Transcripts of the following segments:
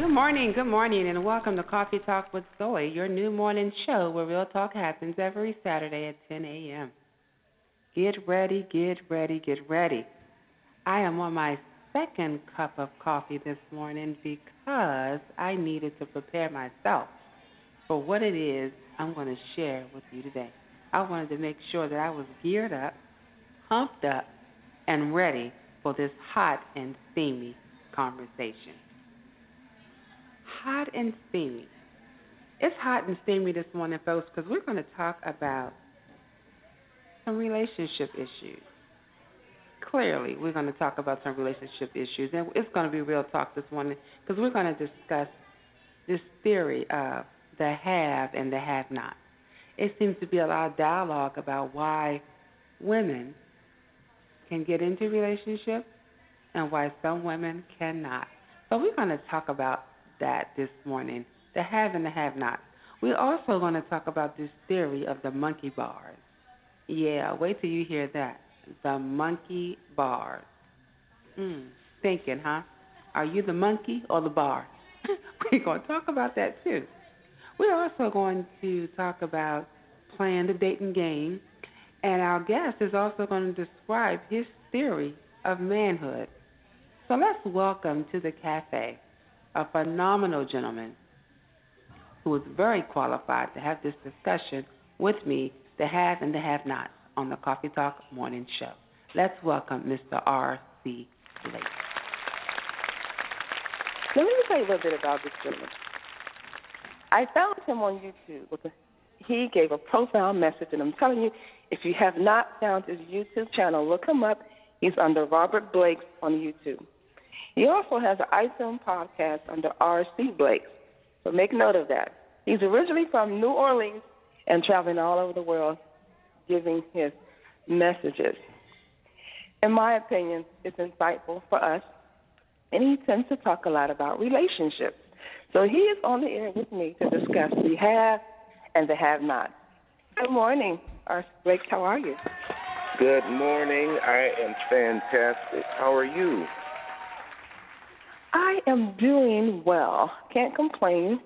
Good morning, good morning, and welcome to Coffee Talk with Zoe, your new morning show where real talk happens every Saturday at 10 a.m. Get ready, get ready, get ready. I am on my second cup of coffee this morning because I needed to prepare myself for what it is I'm going to share with you today. I wanted to make sure that I was geared up, pumped up, and ready for this hot and steamy conversation hot and steamy. It's hot and steamy this morning, folks, because we're going to talk about some relationship issues. Clearly, we're going to talk about some relationship issues, and it's going to be real talk this morning because we're going to discuss this theory of the have and the have not. It seems to be a lot of dialogue about why women can get into relationships and why some women cannot. So we're going to talk about that this morning the have and the have not. We're also going to talk about this theory of the monkey bars. Yeah, wait till you hear that. The monkey bars. Mm, thinking, huh? Are you the monkey or the bar? We're going to talk about that too. We're also going to talk about playing the dating game, and our guest is also going to describe his theory of manhood. So let's welcome to the cafe a phenomenal gentleman who is very qualified to have this discussion with me, the have and the have nots, on the Coffee Talk Morning Show. Let's welcome Mr. R.C. Blake. Let me tell you a little bit about this gentleman. I found him on YouTube. He gave a profound message, and I'm telling you, if you have not found his YouTube channel, look him up. He's under Robert Blake on YouTube. He also has an iTunes podcast under R.C. Blake, so make note of that. He's originally from New Orleans and traveling all over the world giving his messages. In my opinion, it's insightful for us, and he tends to talk a lot about relationships. So he is on the air with me to discuss the have and the have not. Good morning, R.C. Blake. How are you? Good morning. I am fantastic. How are you? I am doing well. Can't complain.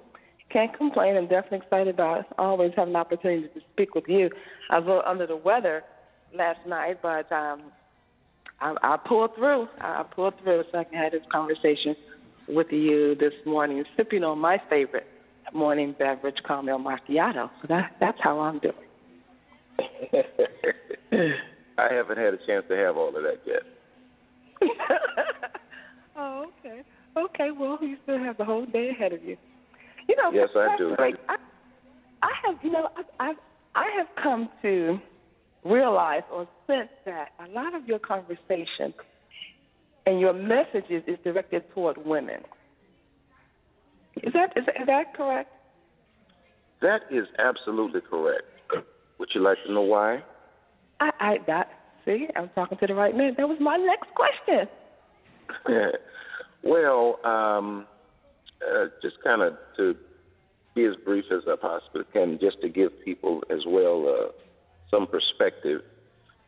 Can't complain. I'm definitely excited about always having an opportunity to speak with you. I was a little under the weather last night, but um, I, I pulled through. I pulled through so I can have this conversation with you this morning, sipping on my favorite morning beverage, caramel macchiato. So that, that's how I'm doing. I haven't had a chance to have all of that yet. okay. Well, you still have the whole day ahead of you. You know, yes, I do. Great. I, I have, you know, I, I, I have come to realize or sense that a lot of your conversation and your messages is directed toward women. Is that is, is that correct? That is absolutely correct. Would you like to know why? I, I that see, I'm talking to the right man. That was my next question. well, um, uh, just kind of to be as brief as I possibly can, just to give people as well uh, some perspective.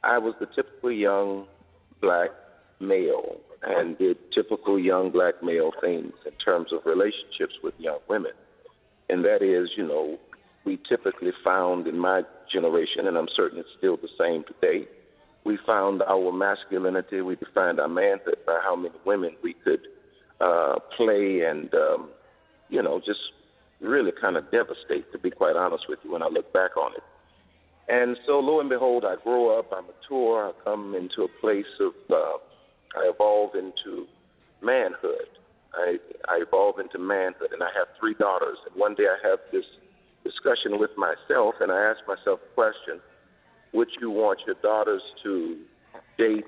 I was the typical young black male and did typical young black male things in terms of relationships with young women. And that is, you know, we typically found in my generation, and I'm certain it's still the same today, we found our masculinity, we defined our manhood by how many women we could uh, play and, um, you know, just really kind of devastate, to be quite honest with you, when I look back on it. And so, lo and behold, I grow up, I mature, I come into a place of, uh, I evolve into manhood. I, I evolve into manhood, and I have three daughters. And one day I have this discussion with myself, and I ask myself a question Would you want your daughters to date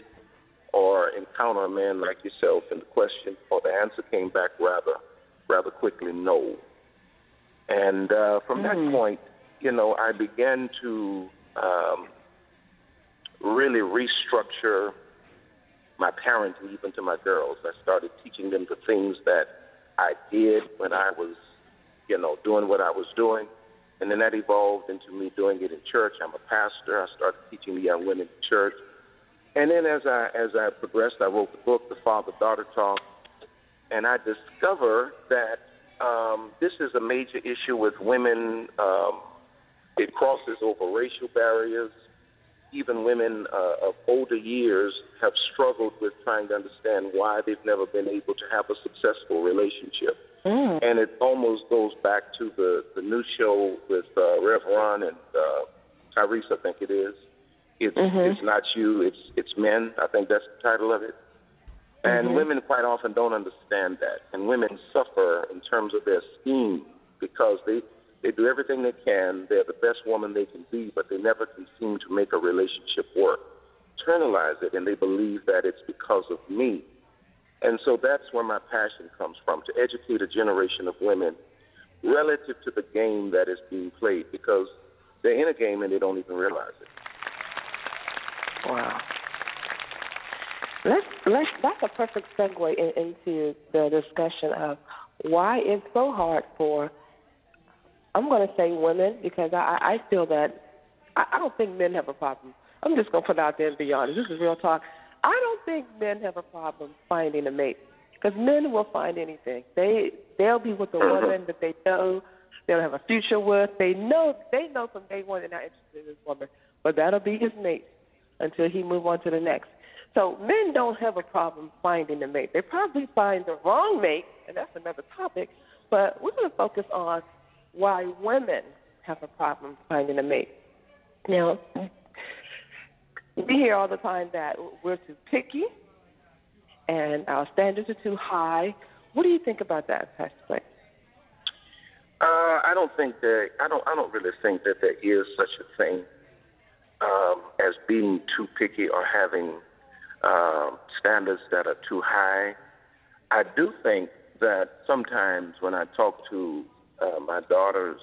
or encounter a man like yourself? And the question or the answer came back rather, rather quickly no. And uh, from mm. that point, you know, I began to um, really restructure my parenting, even to my girls. I started teaching them the things that I did when I was, you know, doing what I was doing. And then that evolved into me doing it in church. I'm a pastor. I started teaching the young women in church. And then as I as I progressed, I wrote the book, The Father Daughter Talk, and I discovered that um, this is a major issue with women. Um, it crosses over racial barriers. Even women uh, of older years have struggled with trying to understand why they've never been able to have a successful relationship. Mm. And it almost goes back to the, the new show with uh, Rev Run and uh, Tyrese, I think it is. It's mm-hmm. it's not you, it's it's men. I think that's the title of it. And mm-hmm. women quite often don't understand that, and women suffer in terms of their esteem because they they do everything they can. They're the best woman they can be, but they never can seem to make a relationship work. Internalize it, and they believe that it's because of me. And so that's where my passion comes from to educate a generation of women relative to the game that is being played because they're in a game and they don't even realize it. Wow. Let's let's that's a perfect segue in, into the discussion of why it's so hard for I'm going to say women because I I feel that I, I don't think men have a problem. I'm just going to put it out there and be honest. This is real talk. I don't think men have a problem finding a mate because men will find anything. They they'll be with a mm-hmm. woman that they know they'll have a future with. They know they know from day one they're not interested in this woman, but that'll be his mate until he move on to the next. So men don't have a problem finding a mate. They probably find the wrong mate, and that's another topic. But we're going to focus on why women have a problem finding a mate. Now, we hear all the time that we're too picky and our standards are too high. What do you think about that, Pastor Blake? Uh, I don't think that I don't I don't really think that there is such a thing um, as being too picky or having uh, standards that are too high. I do think that sometimes when I talk to uh, my daughters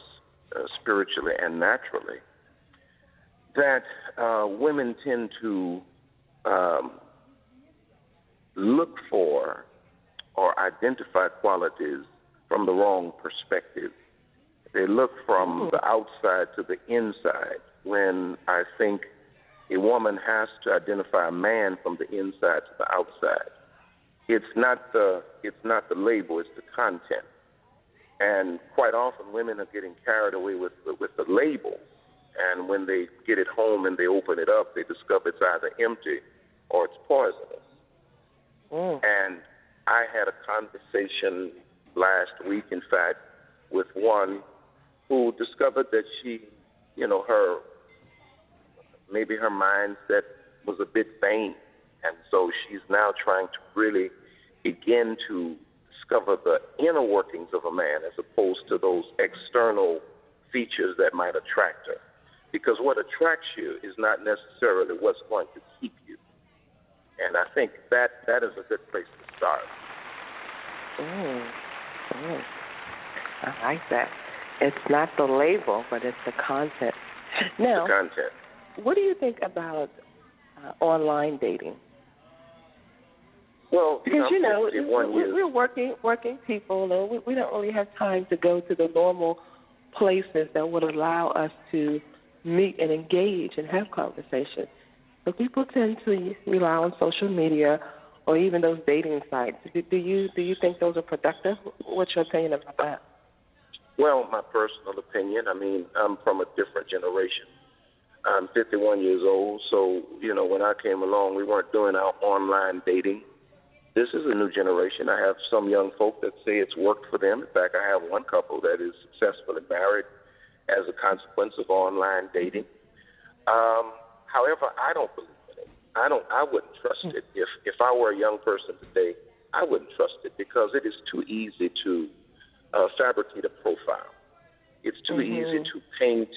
uh, spiritually and naturally, that uh, women tend to um, look for or identify qualities from the wrong perspective. They look from the outside to the inside when I think a woman has to identify a man from the inside to the outside. It's not the it's not the label, it's the content. And quite often, women are getting carried away with the, with the label, and when they get it home and they open it up, they discover it's either empty or it's poisonous. Mm. And I had a conversation last week, in fact, with one who discovered that she, you know, her maybe her mindset was a bit vain, and so she's now trying to really begin to discover the inner workings of a man as opposed to those external features that might attract her. Because what attracts you is not necessarily what's going to keep you. And I think that that is a good place to start. Mm. Mm. I like that. It's not the label, but it's the content. Now, the content. What do you think about uh, online dating? Well, because you know, we're, we're working working people, and we, we don't really have time to go to the normal places that would allow us to meet and engage and have conversations. So people tend to rely on social media or even those dating sites. Do, do you do you think those are productive? What's your opinion about that? Well, my personal opinion. I mean, I'm from a different generation. I'm 51 years old, so you know when I came along, we weren't doing our online dating. this is a new generation. I have some young folk that say it's worked for them. In fact, I have one couple that is successfully married as a consequence of online dating. Um, however, I don't believe in it. I don't. I wouldn't trust it. If if I were a young person today, I wouldn't trust it because it is too easy to uh, fabricate a profile. It's too Mhm. easy to paint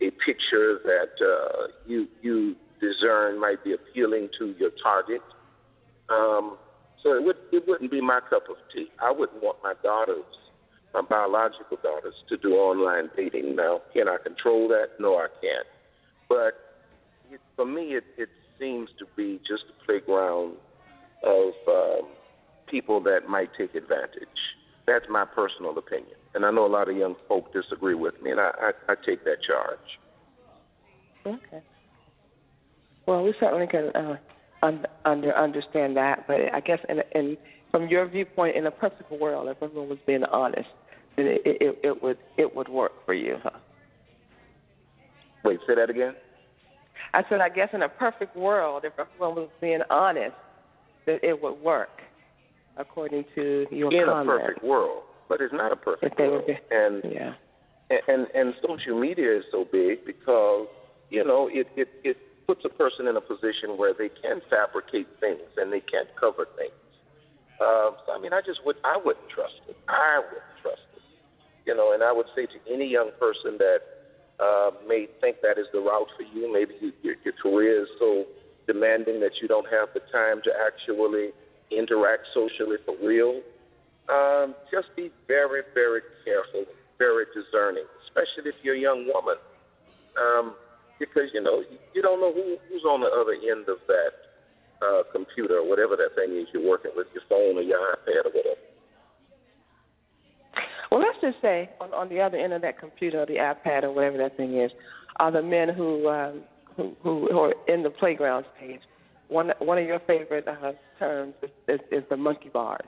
a picture that uh, you you discern might be appealing to your target. Um, so it would it wouldn't be my cup of tea. I wouldn't want my daughters, my biological daughters, to do online dating. Now, can I control that? No, I can't. But it, for me, it, it seems to be just a playground of um, people that might take advantage. That's my personal opinion, and I know a lot of young folk disagree with me, and I, I, I take that charge. Okay. Well, we certainly can uh, un- under understand that, but I guess in, in from your viewpoint, in a perfect world, if everyone was being honest, then it, it, it would it would work for you, huh? Wait, say that again. I said, I guess in a perfect world, if everyone was being honest, that it would work, according to your in comment. a perfect world, but it's not a perfect world. and Yeah. and and social media is so big because you know it it it puts a person in a position where they can fabricate things and they can't cover things. Um, so I mean, I just would I wouldn't trust it. I wouldn't trust it. You know, and I would say to any young person that uh, may think that is the route for you, maybe you, your, your career is so demanding that you don't have the time to actually interact socially for real. Um, just be very, very careful, very discerning, especially if you're a young woman, um, because you know you, don't know who, who's on the other end of that uh, computer or whatever that thing is you're working with, your phone or your iPad or whatever. Well, let's just say on, on the other end of that computer or the iPad or whatever that thing is, are the men who um, who, who who are in the playground stage. One one of your favorite uh, terms is, is, is the monkey bars.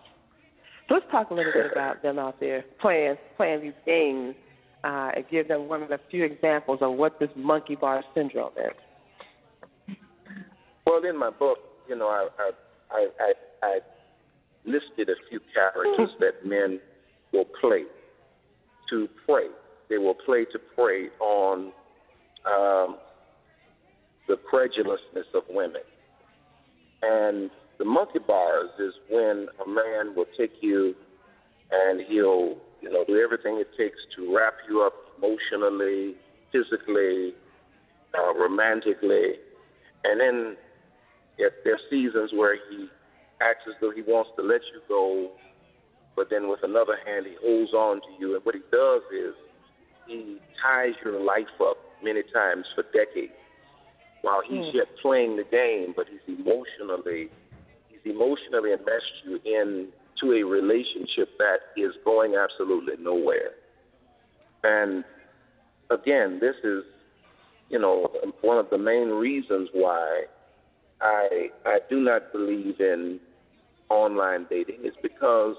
So let's talk a little bit about them out there playing playing these games uh, and give them one of the few examples of what this monkey bar syndrome is. Well, in my book, you know, I I I, I, I listed a few characters that men will play to prey. They will play to prey on um, the credulousness of women. And the monkey bars is when a man will take you and he'll, you know, do everything it takes to wrap you up emotionally, physically, uh, romantically, and then if there are seasons where he acts as though he wants to let you go, but then with another hand he holds on to you, and what he does is he ties your life up many times for decades while he's hmm. yet playing the game, but he's emotionally he's emotionally enmeshed you into a relationship that is going absolutely nowhere. And again, this is you know one of the main reasons why I I do not believe in online dating is because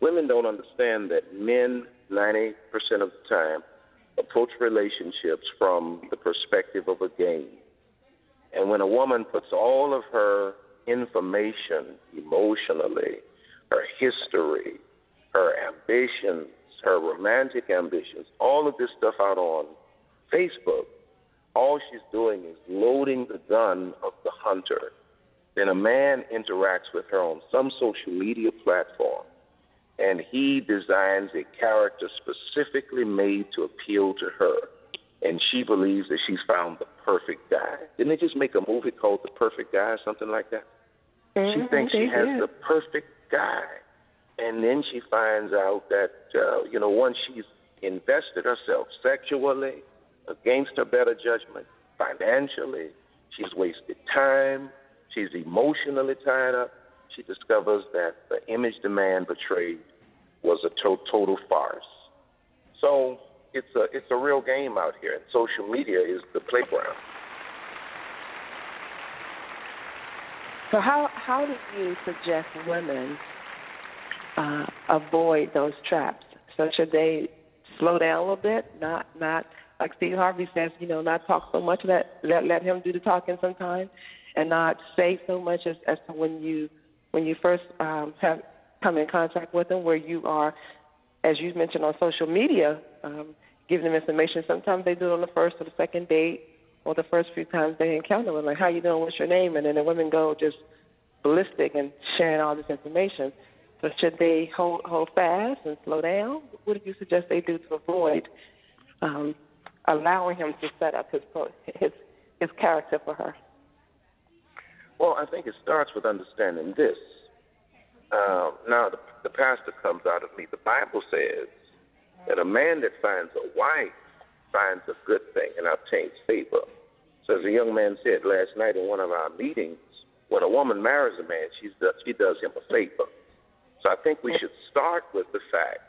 women don't understand that men ninety percent of the time approach relationships from the perspective of a game. And when a woman puts all of her information emotionally, her history, her ambitions, her romantic ambitions, all of this stuff out on Facebook, all she's doing is loading the gun of the hunter. Then a man interacts with her on some social media platform, and he designs a character specifically made to appeal to her. And she believes that she's found the perfect guy. Didn't they just make a movie called The Perfect Guy or something like that? She thinks she has the perfect guy. And then she finds out that, uh, you know, once she's invested herself sexually, against her better judgment, financially, she's wasted time, she's emotionally tied up. She discovers that the image the man portrayed was a to- total farce. So it's a it's a real game out here, and social media is the playground. So how how do you suggest women uh, avoid those traps? So should they slow down a little bit, not not like Steve Harvey says, you know, not talk so much, let let let him do the talking sometimes, and not say so much as as to when you when you first um, have come in contact with them, where you are, as you mentioned on social media, um, giving them information. Sometimes they do it on the first or the second date, or the first few times they encounter them. Like, how you doing? What's your name? And then the women go just ballistic and sharing all this information. So should they hold hold fast and slow down? What do you suggest they do to avoid um, allowing him to set up his his his character for her? Well, I think it starts with understanding this. Uh, now, the, the pastor comes out of me. The Bible says that a man that finds a wife finds a good thing and obtains favor. So, as a young man said last night in one of our meetings, when a woman marries a man, she's, she does him a favor. So, I think we should start with the fact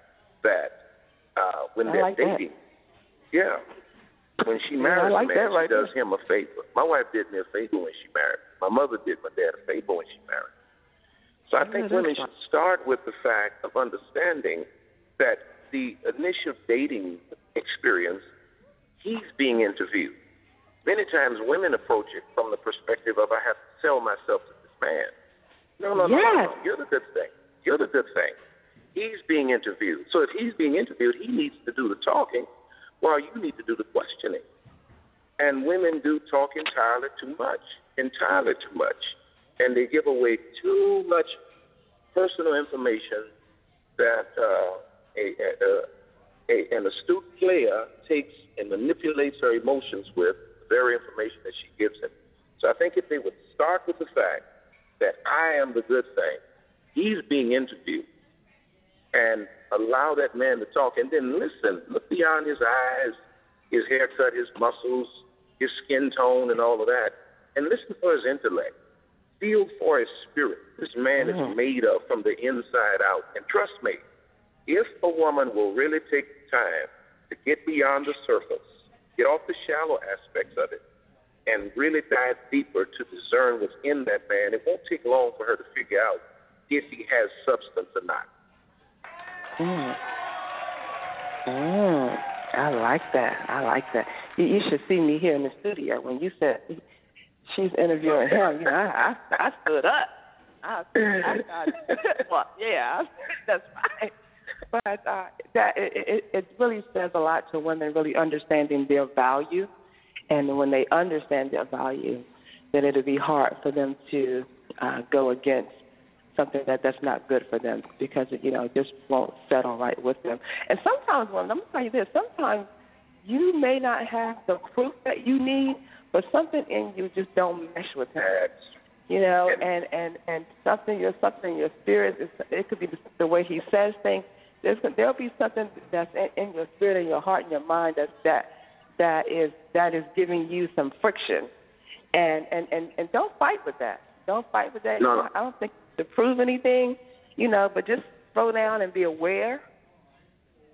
that uh, when they're like dating, that. yeah, when she marries like a man, right she does there. him a favor. My wife did me a favor when she married. My mother did my dad a favor when she married. So I Yeah, think women should start with the fact of understanding that the initial dating experience, he's being interviewed. Many times women approach it from the perspective of I have to sell myself to this man. No, no, no, no, no. You're the good thing. You're the good thing. He's being interviewed. So if he's being interviewed, he needs to do the talking while you need to do the questioning. And women do talk entirely too much, entirely too much. And they give away too much personal information that uh, a, a, a, an astute player takes and manipulates her emotions with the very information that she gives him. So I think if they would start with the fact that I am the good thing, he's being interviewed, and allow that man to talk, and then listen, look beyond his eyes, his haircut, his muscles, his skin tone, and all of that, and listen for his intellect. Feel for his spirit. This man is mm-hmm. made of from the inside out. And trust me, if a woman will really take time to get beyond the surface, get off the shallow aspects of it, and really dive deeper to discern what's in that man, it won't take long for her to figure out if he has substance or not. Mm. Mm. I like that. I like that. You, you should see me here in the studio when you said she's interviewing him. You know, I I, I stood up. I, I, I well, yeah, that's right. But uh, that it, it it really says a lot to women really understanding their value, and when they understand their value, then it'll be hard for them to uh, go against something that that's not good for them because you know it just won't settle right with them. And sometimes, well, let me tell you this: sometimes you may not have the proof that you need, but something in you just don't mesh with him. You know, and and and something your something your spirit is it could be the, the way he says things. There's there'll be something that's in, in your spirit and your heart and your mind that's that that is that is giving you some friction, and and and and don't fight with that. Don't fight with that. No. I don't think to prove anything, you know, but just slow down and be aware.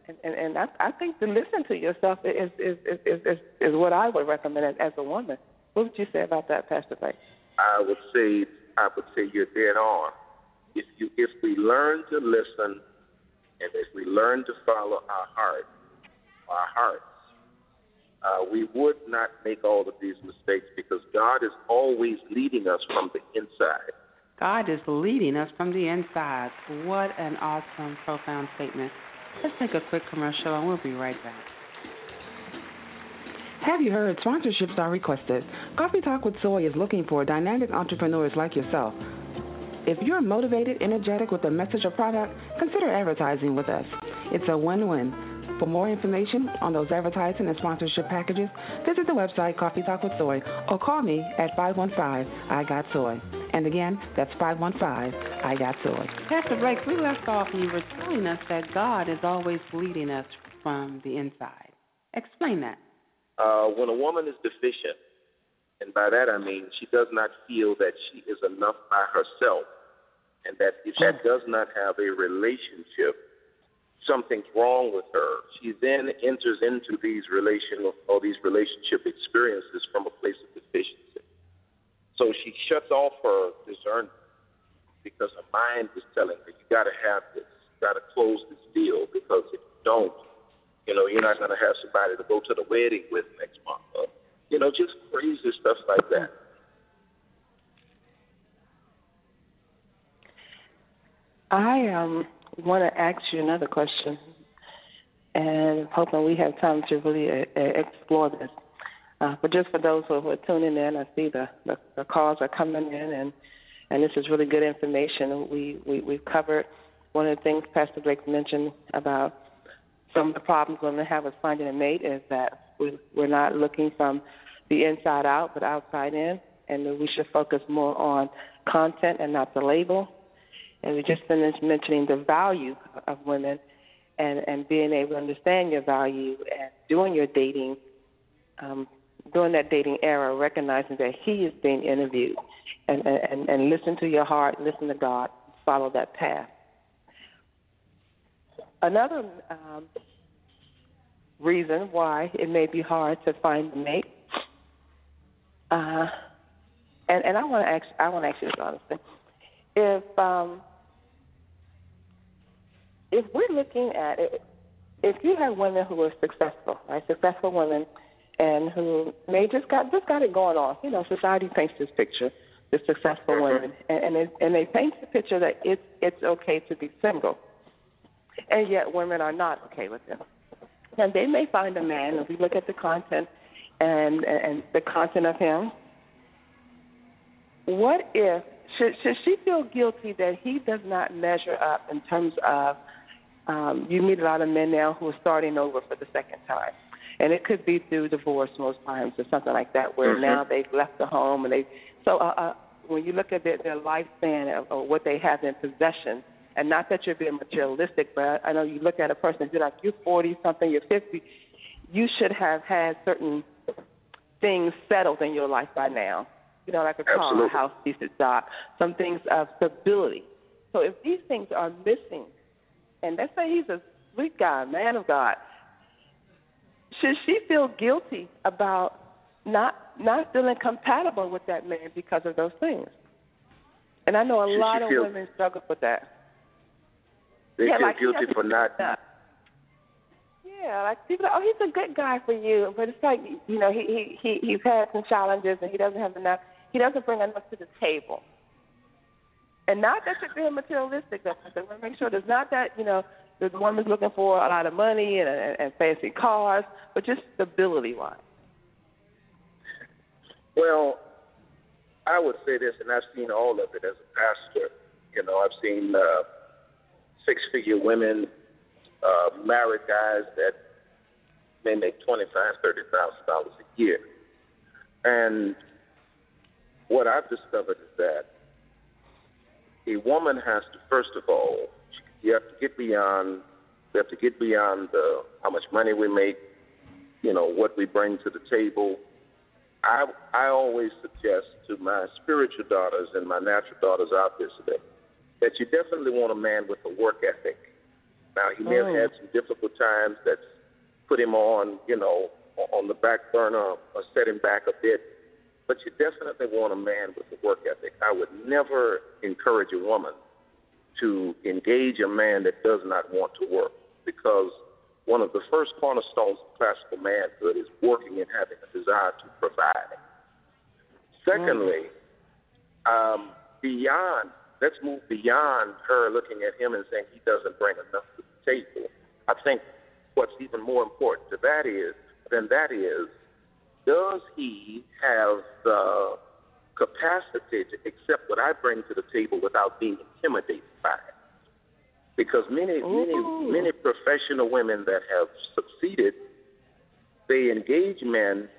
And and, and I, I think to listen to yourself is is is is, is, is what I would recommend as, as a woman. What would you say about that, Pastor Bay? I would say I would say you're dead on. If you if we learn to listen and if we learn to follow our heart, our hearts, uh, we would not make all of these mistakes because God is always leading us from the inside. God is leading us from the inside. What an awesome, profound statement. Let's take a quick commercial and we'll be right back. Have you heard sponsorships are requested? Coffee Talk with Soy is looking for dynamic entrepreneurs like yourself. If you're motivated, energetic with a message or product, consider advertising with us. It's a win win. For more information on those advertising and sponsorship packages, visit the website Coffee Talk with Soy or call me at 515 I Got Soy. And again, that's 515 I Got Soy. Pastor Blake, we left off and you were telling us that God is always leading us from the inside. Explain that. Uh, when a woman is deficient, and by that I mean she does not feel that she is enough by herself, and that if that oh. does not have a relationship, something's wrong with her. She then enters into these relational or these relationship experiences from a place of deficiency. So she shuts off her discernment because her mind is telling her, "You got to have this, you got to close this deal because if you don't, you know, you're not going to have somebody to go to the wedding with next month." Or, you know, just crazy stuff like that. I um want to ask you another question, and hoping we have time to really uh, uh, explore this. Uh, but just for those who are tuning in, I see the, the the calls are coming in, and and this is really good information. We we we've covered one of the things Pastor Blake mentioned about some of the problems women have with finding a mate is that we, we're not looking from the inside out, but outside in, and we should focus more on content and not the label. And we just finished mentioning the value of women and, and being able to understand your value and doing your dating, um, during that dating era, recognizing that he is being interviewed and, and, and listen to your heart, listen to God, follow that path. Another um, reason why it may be hard to find a mate, uh, and and I want to ask I want to ask you this honestly, if um, if we're looking at it, if you have women who are successful, right, successful women, and who may just got just got it going on, you know, society paints this picture, the successful mm-hmm. women, and and, it, and they paint the picture that it's it's okay to be single and yet women are not okay with them. And they may find a man, if we look at the content and and the content of him, what if should should she feel guilty that he does not measure up in terms of um, you meet a lot of men now who are starting over for the second time. And it could be through divorce most times or something like that, where mm-hmm. now they've left the home and they. So uh, uh, when you look at their, their lifespan of, or what they have in possession, and not that you're being materialistic, but I know you look at a person, you're like, you're 40 something, you're 50. You should have had certain things settled in your life by now. You know, like a car, a house, decent job, some things of stability. So if these things are missing, and let's say he's a sweet guy, man of God, should she feel guilty about not not feeling compatible with that man because of those things? And I know a should lot of feel, women struggle with that. They yeah, feel like guilty for not. Yeah, like people, are, oh, he's a good guy for you, but it's like you know he he he he's had some challenges and he doesn't have enough. He doesn't bring enough to the table. And not that you're being materialistic, but I want to make sure there's not that you know the woman's looking for a lot of money and, and, and fancy cars, but just stability wise. Well, I would say this, and I've seen all of it as a pastor. You know, I've seen uh, six figure women, uh, married guys that may make twenty five, thirty thousand dollars a year. And what I've discovered is that a woman has to first of all you have to get beyond we have to get beyond the how much money we make, you know, what we bring to the table. I I always suggest to my spiritual daughters and my natural daughters out there today that you definitely want a man with a work ethic. Now he may oh. have had some difficult times that's put him on, you know, on the back burner or set him back a bit. But you definitely want a man with a work ethic. I would never encourage a woman to engage a man that does not want to work because one of the first cornerstones of classical manhood is working and having a desire to provide. Secondly, mm. um, beyond let's move beyond her looking at him and saying he doesn't bring enough to the table. I think what's even more important to that is than that is, does he have the capacity to accept what I bring to the table without being intimidated by it? Because many, Ooh. many, many professional women that have succeeded, they engage men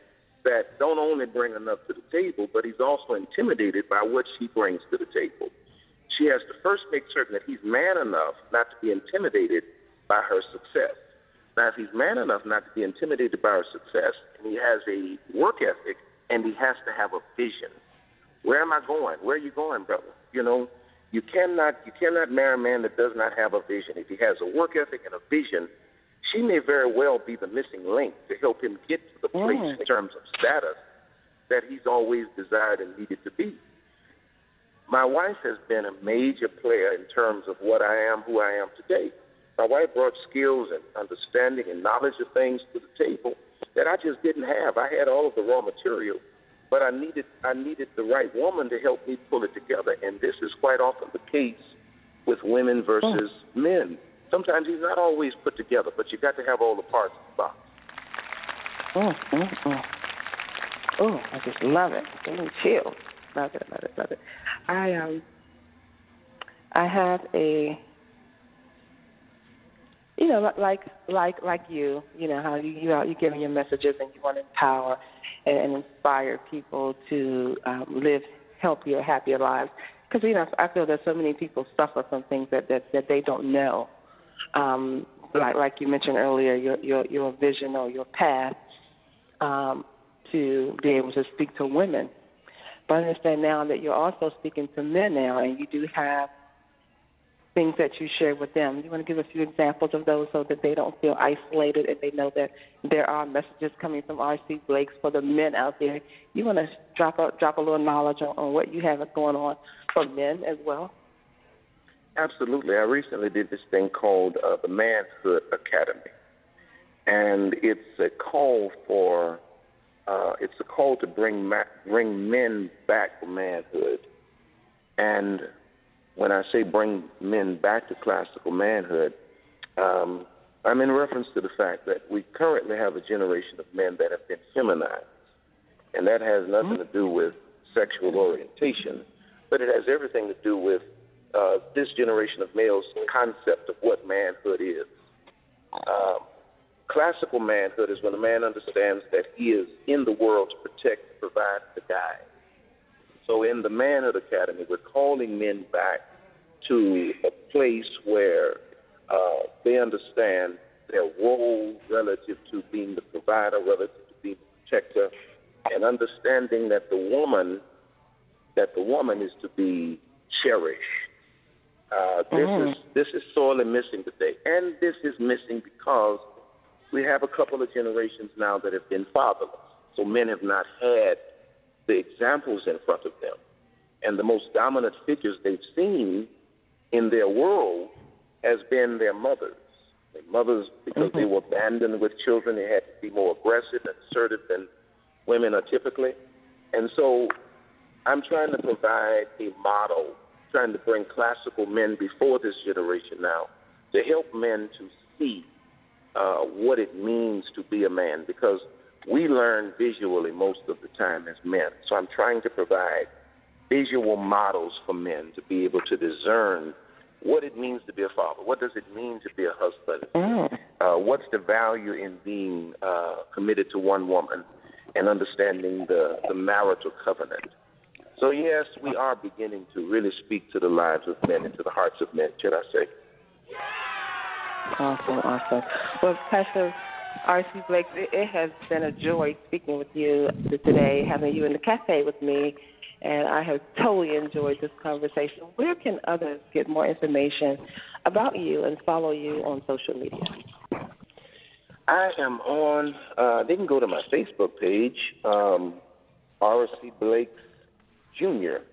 that don't only bring enough to the table, but he's also intimidated by what she brings to the table she has to first make certain that he's man enough not to be intimidated by her success. Now, if he's man enough not to be intimidated by her success, and he has a work ethic, and he has to have a vision. Where am I going? Where are you going, brother? You know, you cannot you cannot marry a man that does not have a vision. If he has a work ethic and a vision, she may very well be the missing link to help him get to the place mm. in terms of status that he's always desired and needed to be. My wife has been a major player in terms of what I am, who I am today. My wife brought skills and understanding and knowledge of things to the table that I just didn't have. I had all of the raw material, but I needed I needed the right woman to help me pull it together. And this is quite often the case with women versus oh. men. Sometimes he's not always put together, but you got to have all the parts of the box. Oh, oh, oh. Oh, I just love it. Getting chills. Love it, love it, love it. I um I have a you know, like like like you, you know how you you are you giving your messages and you want to empower and, and inspire people to um, live healthier, happier lives. Because you know, I feel that so many people suffer from things that that, that they don't know. Um, like like you mentioned earlier, your your your vision or your path um, to be able to speak to women. But I understand now that you're also speaking to men now, and you do have things that you share with them. You want to give a few examples of those so that they don't feel isolated and they know that there are messages coming from R.C. Blakes for the men out there. You want to drop a drop a little knowledge on, on what you have going on for men as well. Absolutely. I recently did this thing called uh, the Manhood Academy, and it's a call for uh, it's a call to bring ma- bring men back to manhood, and when I say bring men back to classical manhood, um, I'm in reference to the fact that we currently have a generation of men that have been feminized. And that has nothing to do with sexual orientation, but it has everything to do with uh, this generation of males' concept of what manhood is. Um, classical manhood is when a man understands that he is in the world to protect, provide, to guide. So in the Manhood Academy, we're calling men back to a place where uh, they understand their role relative to being the provider, relative to being the protector, and understanding that the woman that the woman is to be cherished. Uh, this mm-hmm. is this is sorely missing today, and this is missing because we have a couple of generations now that have been fatherless. So men have not had the examples in front of them. And the most dominant figures they've seen in their world has been their mothers. Their mothers, because mm-hmm. they were abandoned with children, they had to be more aggressive and assertive than women are typically. And so I'm trying to provide a model, trying to bring classical men before this generation now to help men to see uh, what it means to be a man because we learn visually most of the time as men. So I'm trying to provide visual models for men to be able to discern what it means to be a father. What does it mean to be a husband? Mm. Uh, what's the value in being uh, committed to one woman and understanding the, the marital covenant? So, yes, we are beginning to really speak to the lives of men and to the hearts of men, should I say. Awesome, awesome. Well, Pastor R.C. Blake, it has been a joy speaking with you today, having you in the cafe with me, and I have totally enjoyed this conversation. Where can others get more information about you and follow you on social media? I am on, uh, they can go to my Facebook page, um, R.C. Blake Jr.,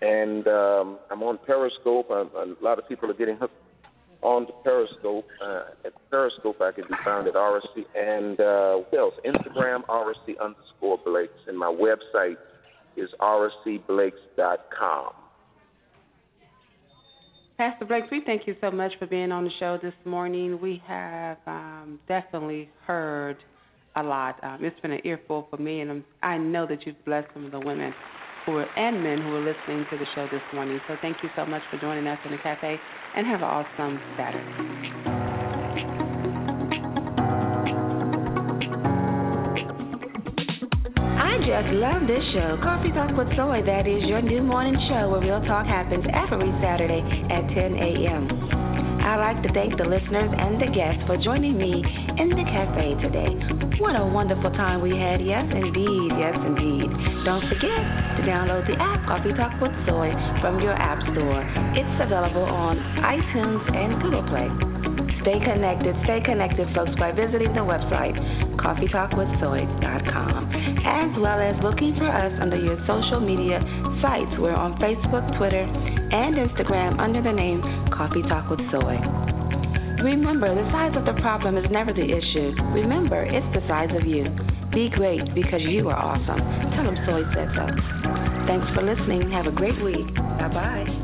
and um, I'm on Periscope. A lot of people are getting hooked on the Periscope. Uh, at Periscope, I can be found at RSC and uh, what else? Instagram RSC underscore Blakes, and my website is rscblakes.com. Pastor Blakes, we thank you so much for being on the show this morning. We have um, definitely heard a lot. Um, it's been an earful for me, and I'm, I know that you've blessed some of the women who are, and men who are listening to the show this morning. So thank you so much for joining us in the cafe, and have an awesome Saturday. I just love this show. Coffee Talk with Soy, that is your new morning show where real talk happens every Saturday at 10 a.m. I'd like to thank the listeners and the guests for joining me in the cafe today. What a wonderful time we had. Yes, indeed. Yes, indeed. Don't forget to download the app Coffee Talk with Soy from your app store. It's available on iTunes and Google Play. Stay connected, stay connected, folks, by visiting the website coffeetalkwithsoy.com, as well as looking for us under your social media sites. We're on Facebook, Twitter, and Instagram under the name Coffee Talk with Soy. Remember, the size of the problem is never the issue. Remember, it's the size of you. Be great because you are awesome. Tell them Soy said so. Thanks for listening. Have a great week. Bye bye.